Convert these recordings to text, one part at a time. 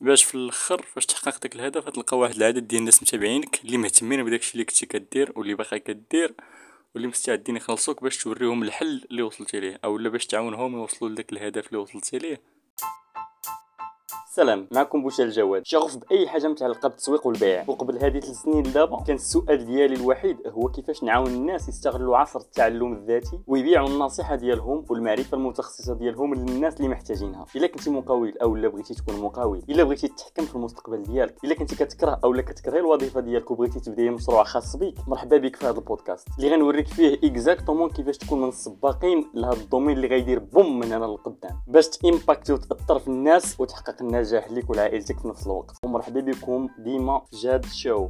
باش في الآخر فاش تحقق داك الهدف تلقى واحد العدد ديال الناس متابعينك اللي مهتمين بداكشي اللي كنتي كدير واللي باقي كدير واللي مستعدين يخلصوك باش توريهم الحل اللي وصلتي ليه اولا باش تعاونهم يوصلوا لذاك الهدف اللي وصلتي ليه. سلام معكم بوشا الجواد. شغوف باي حاجة متعلقه بالتسويق والبيع. وقبل هذه ثلاث سنين دابا كان السؤال ديالي الوحيد هو كيفاش نعاون الناس يستغلوا عصر التعلم الذاتي ويبيعوا النصيحة ديالهم والمعرفة المتخصصة ديالهم للناس اللي محتاجينها. إلا كنتي مقاول أو لا بغيتي تكون مقاول إلا بغيتي تتحكم في المستقبل ديالك إلا كنتي كتكره أو لا كتكرهي الوظيفة ديالك وبغيتي تبدأي مشروع خاص بك مرحبا بك في هذا البودكاست. اللي غنوريك فيه exactement كيفاش تكون من السباقين لهذا ال domaine اللي غيدير بوم من هنا للقدام باش تامباكتي وتأثر في الناس وتحقق النجاح ليك والعائلتك في نفس الوقت ومرحبا بكم ديما جاد شو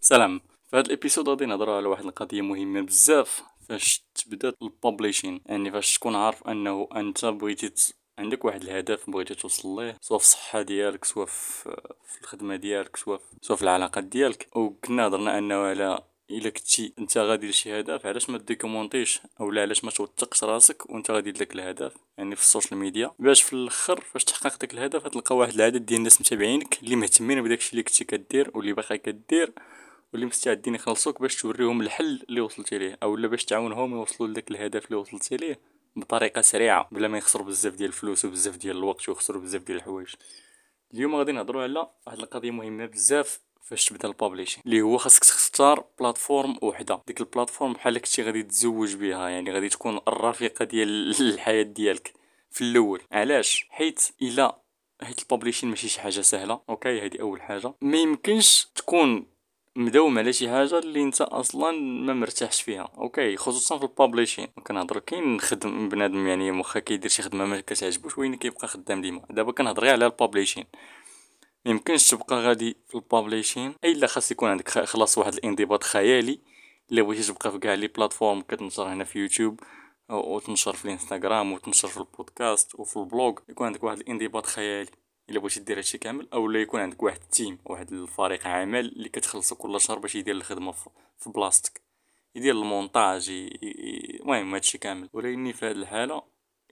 سلام في هذا الإبيسود غادي نهضروا على واحد القضية مهمة بزاف فاش تبدأ البابليشين يعني فاش تكون عارف أنه أنت بغيتي. عندك واحد الهدف بغيتي توصل ليه سواء في الصحة ديالك سواء في, الخدمة ديالك. سواء في العلاقات ديالك وكنا هضرنا أنه على إلا كنتي أنت غادي لشي هدف علاش ما documenter ش أو لا علاش ما توثقش راسك وأنت غادي لذاك الهدف؟ يعني في السوشيال ميديا. باش في الأخر فاش تحقق داك الهدف تلقى واحد العدد ديال الناس متابعينك اللي مهتمين بداكشي اللي كنتي كدير واللي باقي كدير واللي مستعدين يخلصوك باش توريهم الحل اللي وصلتي ليه أولا باش تعاونهم يوصلوا لذاك الهدف اللي وصلتي ليه بطريقة سريعة بلا ما يخسروا بزاف ديال الفلوس وبزاف ديال الوقت ويخسروا بزاف ديال الحوايج. اليوم غادي نهضروا على واحد القضية مهمة بزاف فاش تبدا ال publishing اللي هو خاصك تختار plateforme وحدة. ديك ال plateforme بحال كنتي غادي تزوج بها يعني غادي تكون الرفيقة ديال الحياة ديالك. في الأول. علاش؟ حيت إلا حيت ال publishing ماشي شي حاجة سهلة. okay هذه أول حاجة. ما يمكنش تكون مداوم على شي حاجة اللي أنت أصلا ما مرتاحش فيها. okay خصوصا في ال publishing كنهضر كاين خدم بنادم يعني واخا كيدير شي خدمة ما كتعجبوش واش كيبقى خدام ديما؟ دابا كنهضر غير على ال publishing ميمكنش تبقى غادي في ال publishing إلا خاص يكون عندك خلاص واحد الانضباط خيالي إلا بغيتي تبقى في كاع les plateformes كتنشر هنا في يوتيوب وتنشر في الإنستغرام وتنشر في البودكاست وفي ال blog يكون عندك واحد الانضباط خيالي. إلا بغيتي دير هادشي كامل أو لا يكون عندك واحد ال team واحد الفريق عمل اللي كتخلصو كل شهر باش يدير الخدمة في بلاصتك. يدير المونتاج المهم هادشي كامل. ولكن في هاد الحالة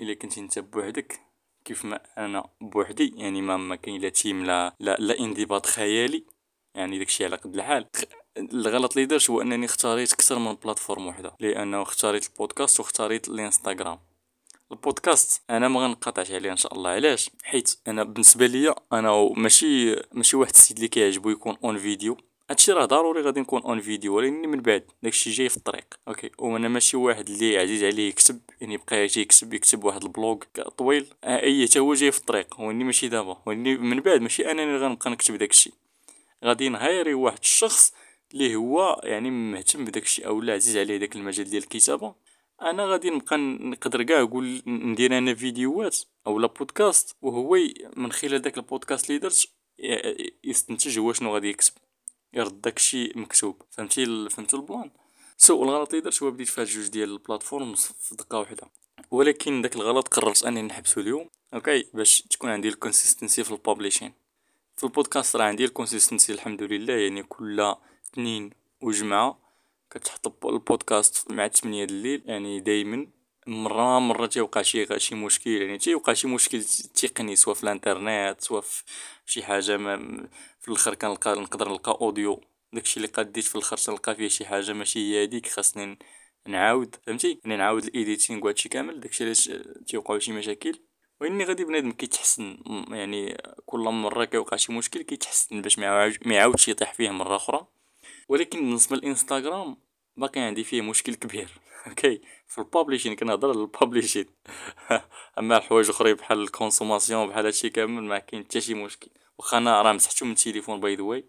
إلا كنتي انت بوحدك كيف ما أنا بوحدي يعني ما ما كاين لا team لا لا, انضباط خيالي يعني داكشي على قد الحال. الغلط اللي درت هو أنني اختاريت أكثر من plateforme وحدة لأنه اختاريت البودكاست واختاريت الإنستغرام. البودكاست أنا ما غنقاطعش عليه إن شاء الله علاش؟ حيت أنا بالنسبة ليا أنا ماشي ماشي واحد السيد اللي كيعجبو يكون en vidéo هادشي راه ضروري غادي نكون en vidéo ولكن من بعد داكشي جاي في الطريق okay؟ وأنا ماشي واحد اللي عزيز عليه يكتب يعني يبقى يكتب يكتب واحد ال blog طويل. آه، أي حتى هو جاي في الطريق يعني ماشي دابا يعني من بعد ماشي أنا اللي غنبقى نكتب داكشي. غادي ن hire ي واحد الشخص اللي هو يعني مهتم بداكشي أو لا عزيز عليه داك المجال ديال الكتابة. أنا غادي نبقى نقدر كاع نقول ندير أنا فيديوهات أو لا بودكاست وهو من خلال داك البودكاست اللي درت يستنتج هو شنو غادي يكتب يرد داكشي مكتوب. فهمتي فهمتو ال plan. so الغلط اللي درت هو بديت في جوج ديال ال plateforme في دقة واحدة. ولكن داك الغلط قررت اني نحبسو اليوم okay؟ باش تكون عندي ال consistency في ال publishing في البودكاست راه عندي ال consistency الحمد لله يعني كل اثنين وجمعة كتحط البودكاست مع 8 الليل يعني دائما مره مرة تيوقع شي شي مشكل يعني تيوقع شي مشكل تقني سواء في الانترنت سواء في شي حاجة ما في الأخر كنلقى نقدر نلقى audio. داكشي اللي قديت في الأخر تلقى فيه شي حاجة ماشي هي هذيك خاصني نعاود فهمتي؟ يعني نعاود ال editing وهادشي كامل داكشي علاش تيوقعوا شي مشاكل. وإني غادي بنادم كيتحسن يعني كل مرة كيوقع شي مشكل كيتحسن باش ما يعاودش يطيح فيه مرة أخرى. ولكن بالنسبة للانستغرام باقي عندي فيه مشكل كبير. أوكي؟ في ال publishing كنهضر على البابليشين أما الحوايج أخرين بحال ال consommation بحال هادشي كامل ما كاين حتى شي مشكل. واخا أنا راه مسحتو من التليفون by the way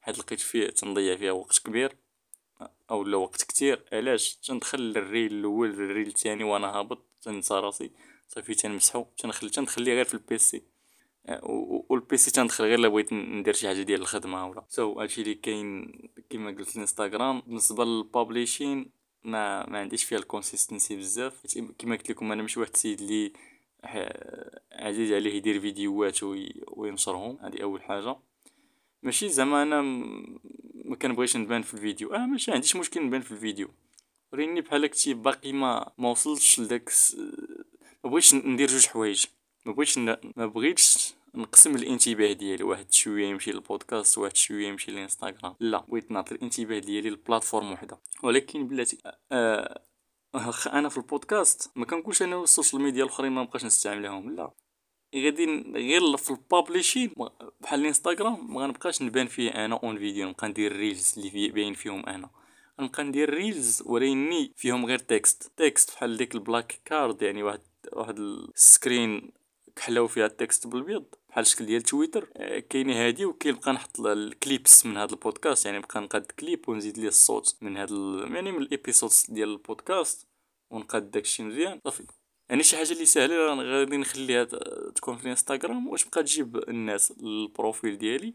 حيت لقيت فيه تنضيع فيها وقت كبير. أو لا وقت كتير. علاش؟ تندخل لل reel الأول لل reel الثاني وأنا هابط. تننسى راسي. صافي تنمسحو. تنخلي تنخليه غير في ال PC وال PC تندخل غير الا بغيت ندير شي حاجة ديال الخدمة ولا so, هادشي اللي كاين كما قلت الإنستغرام بالنسبة لل publishing ما ما عنديش فيها ال consistency بزاف. كما قلت لكم أنا ماشي واحد السيد اللي عزيز عليه يدير فيديوهات وينشرهم. هذه أول حاجة. ماشي زعما أنا ما كنبغيش نبان في الفيديو. آه ماشي عنديش مشكل نبان في الفيديو. وريني بحال كنتي باقي ما ما وصلتش لداك ما بغيتش ندير جوج حوايج. ما بغيتش ن... ما بغيتش نقسم الانتباه ديالي واحد شوية يمشي للبودكاست واحد شوية يمشي للانستغرام لا بغيت نعطي الانتباه ديالي لل platform وحدة. ولكن بلاتي آه أنا في البودكاست ما كنقولش أنا ال social media الأخرين ما نبقاش نستعملهم لا. غادي غير في ال publishing بحال الإنستغرام ما غنبقاش نبان فيه أنا on video نبقى ندير reels اللي في باين فيهم أنا. غنبقى ندير reels وريني فيهم غير text text بحال ديك ال black card يعني واحد واحد ال screen كحلاو فيها ال text بالبيض. بحال الشكل ديال تويتر. آه، كاين هادي وكاين بقى نحط ال clips من هذا البودكاست. يعني بقى نقاد كليب ونزيد ليه الصوت من هذا يعني من ال episodes ديال البودكاست ونقاد داكشي مزيان. صافي. يعني شي حاجة اللي سهلة غادي نخليها تكون في الانستغرام واش بقى تجيب الناس ال profile ديالي.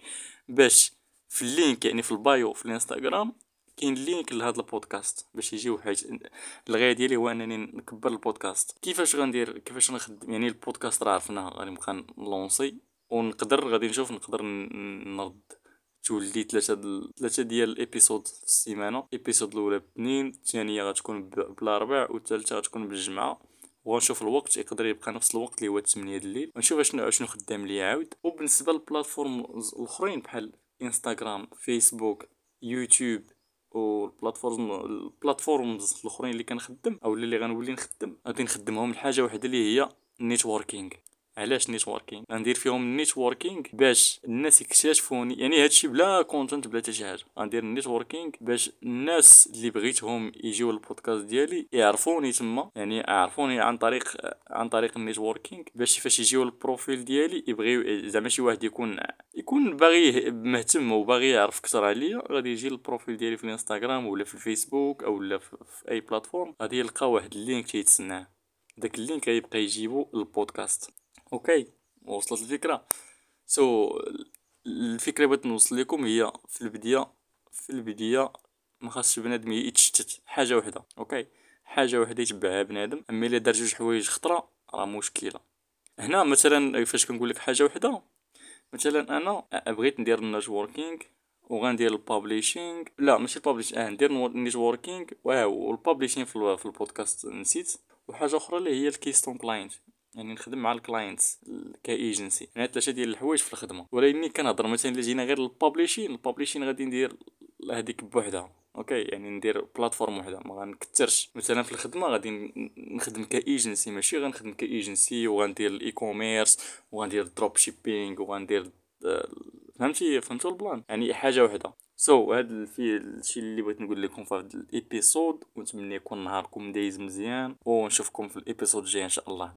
باش في ال link يعني في ال bio في الانستغرام كاين link لهذا البودكاست. باش يجيو حيت الغاية ديالي هو أنني نكبر البودكاست. كيفاش غندير كيفاش نخدم؟ يعني البودكاست راه عرفناه نبقى نلونسي. ونقدر غادي نشوف نقدر نرد تولي ثلاثة ثلاثة ديال ال episode في السيمانة. ال episode الأولى باثنين الثانية غتكون بالاربع والثالثة غتكون بالجمعة. ونشوف الوقت يقدر يبقى نفس الوقت اللي هو 8 الليل. ونشوف اشنو أشنو خدام ليا عاود. وبالنسبة لل platform الأخرين بحال إنستغرام فيسبوك يوتيوب وال platform ال platforms الأخرين اللي كنخدم أو اللي غنولي نخدم غادي نخدمهم لحاجة وحدة اللي هي networking علاش networking غندير فيهم networking باش الناس يكتشفوني. يعني هادشي بلا content بلا حتى شي حاجة. غندير networking باش الناس اللي بغيتهم يجيو للبودكاست ديالي يعرفوني تما. يعني يعرفوني عن طريق عن طريق ال networking باش فاش يجيو لل profile ديالي يبغيو زعما شي واحد يكون يكون باغي مهتم وباغي يعرف أكثر عليا غادي يجي لل profile ديالي في الإنستغرام ولا في الفيسبوك أو لا في أي platform غادي يلقى واحد ال link تيتسناه. داك ال link غيبقى يجيبو للبودكاست أوكي وصلت الفكرة. so, الفكرة بغيت نوصل لكم هي في البداية في البداية ما خاصش بنادم يتشتت. حاجة وحدة أوكي؟ حاجة وحدة يتبعها بنادم. أما إلا دار جوج حوايج خطرة راه مشكلة. هنا مثلا فاش كنقول لك حاجة وحدة؟ مثلا أنا بغيت ندير ال networking وغندير ال publishing لا ماشي ال publishing آه ندير ال networking وال publishing في البودكاست نسيت. وحاجة أخرى اللي هي ال acquisition client يعني نخدم مع ال clients ك agency. يعني ثلاثة ديال الحوايج في الخدمة. ولكني كنهضر مثلا إلا جينا غير ال publishing ال publishing غادي ندير هذيك بوحدها. أوكي؟ يعني ندير platform وحده ما غنكثرش مثلا في الخدمة غادي نخدم كايجنسي ماشي غنخدم كايجنسي وغندير ال e-commerce وغندير dropshipping وغندير فهمتي؟ فهمتوا ال plan؟ يعني حاجة وحدة. so, هادشي اللي بغيت نقول لكم في هذا ال episode ونتمنى يكون نهاركم دايز مزيان. ونشوفكم في ال episode الجاي إن شاء الله.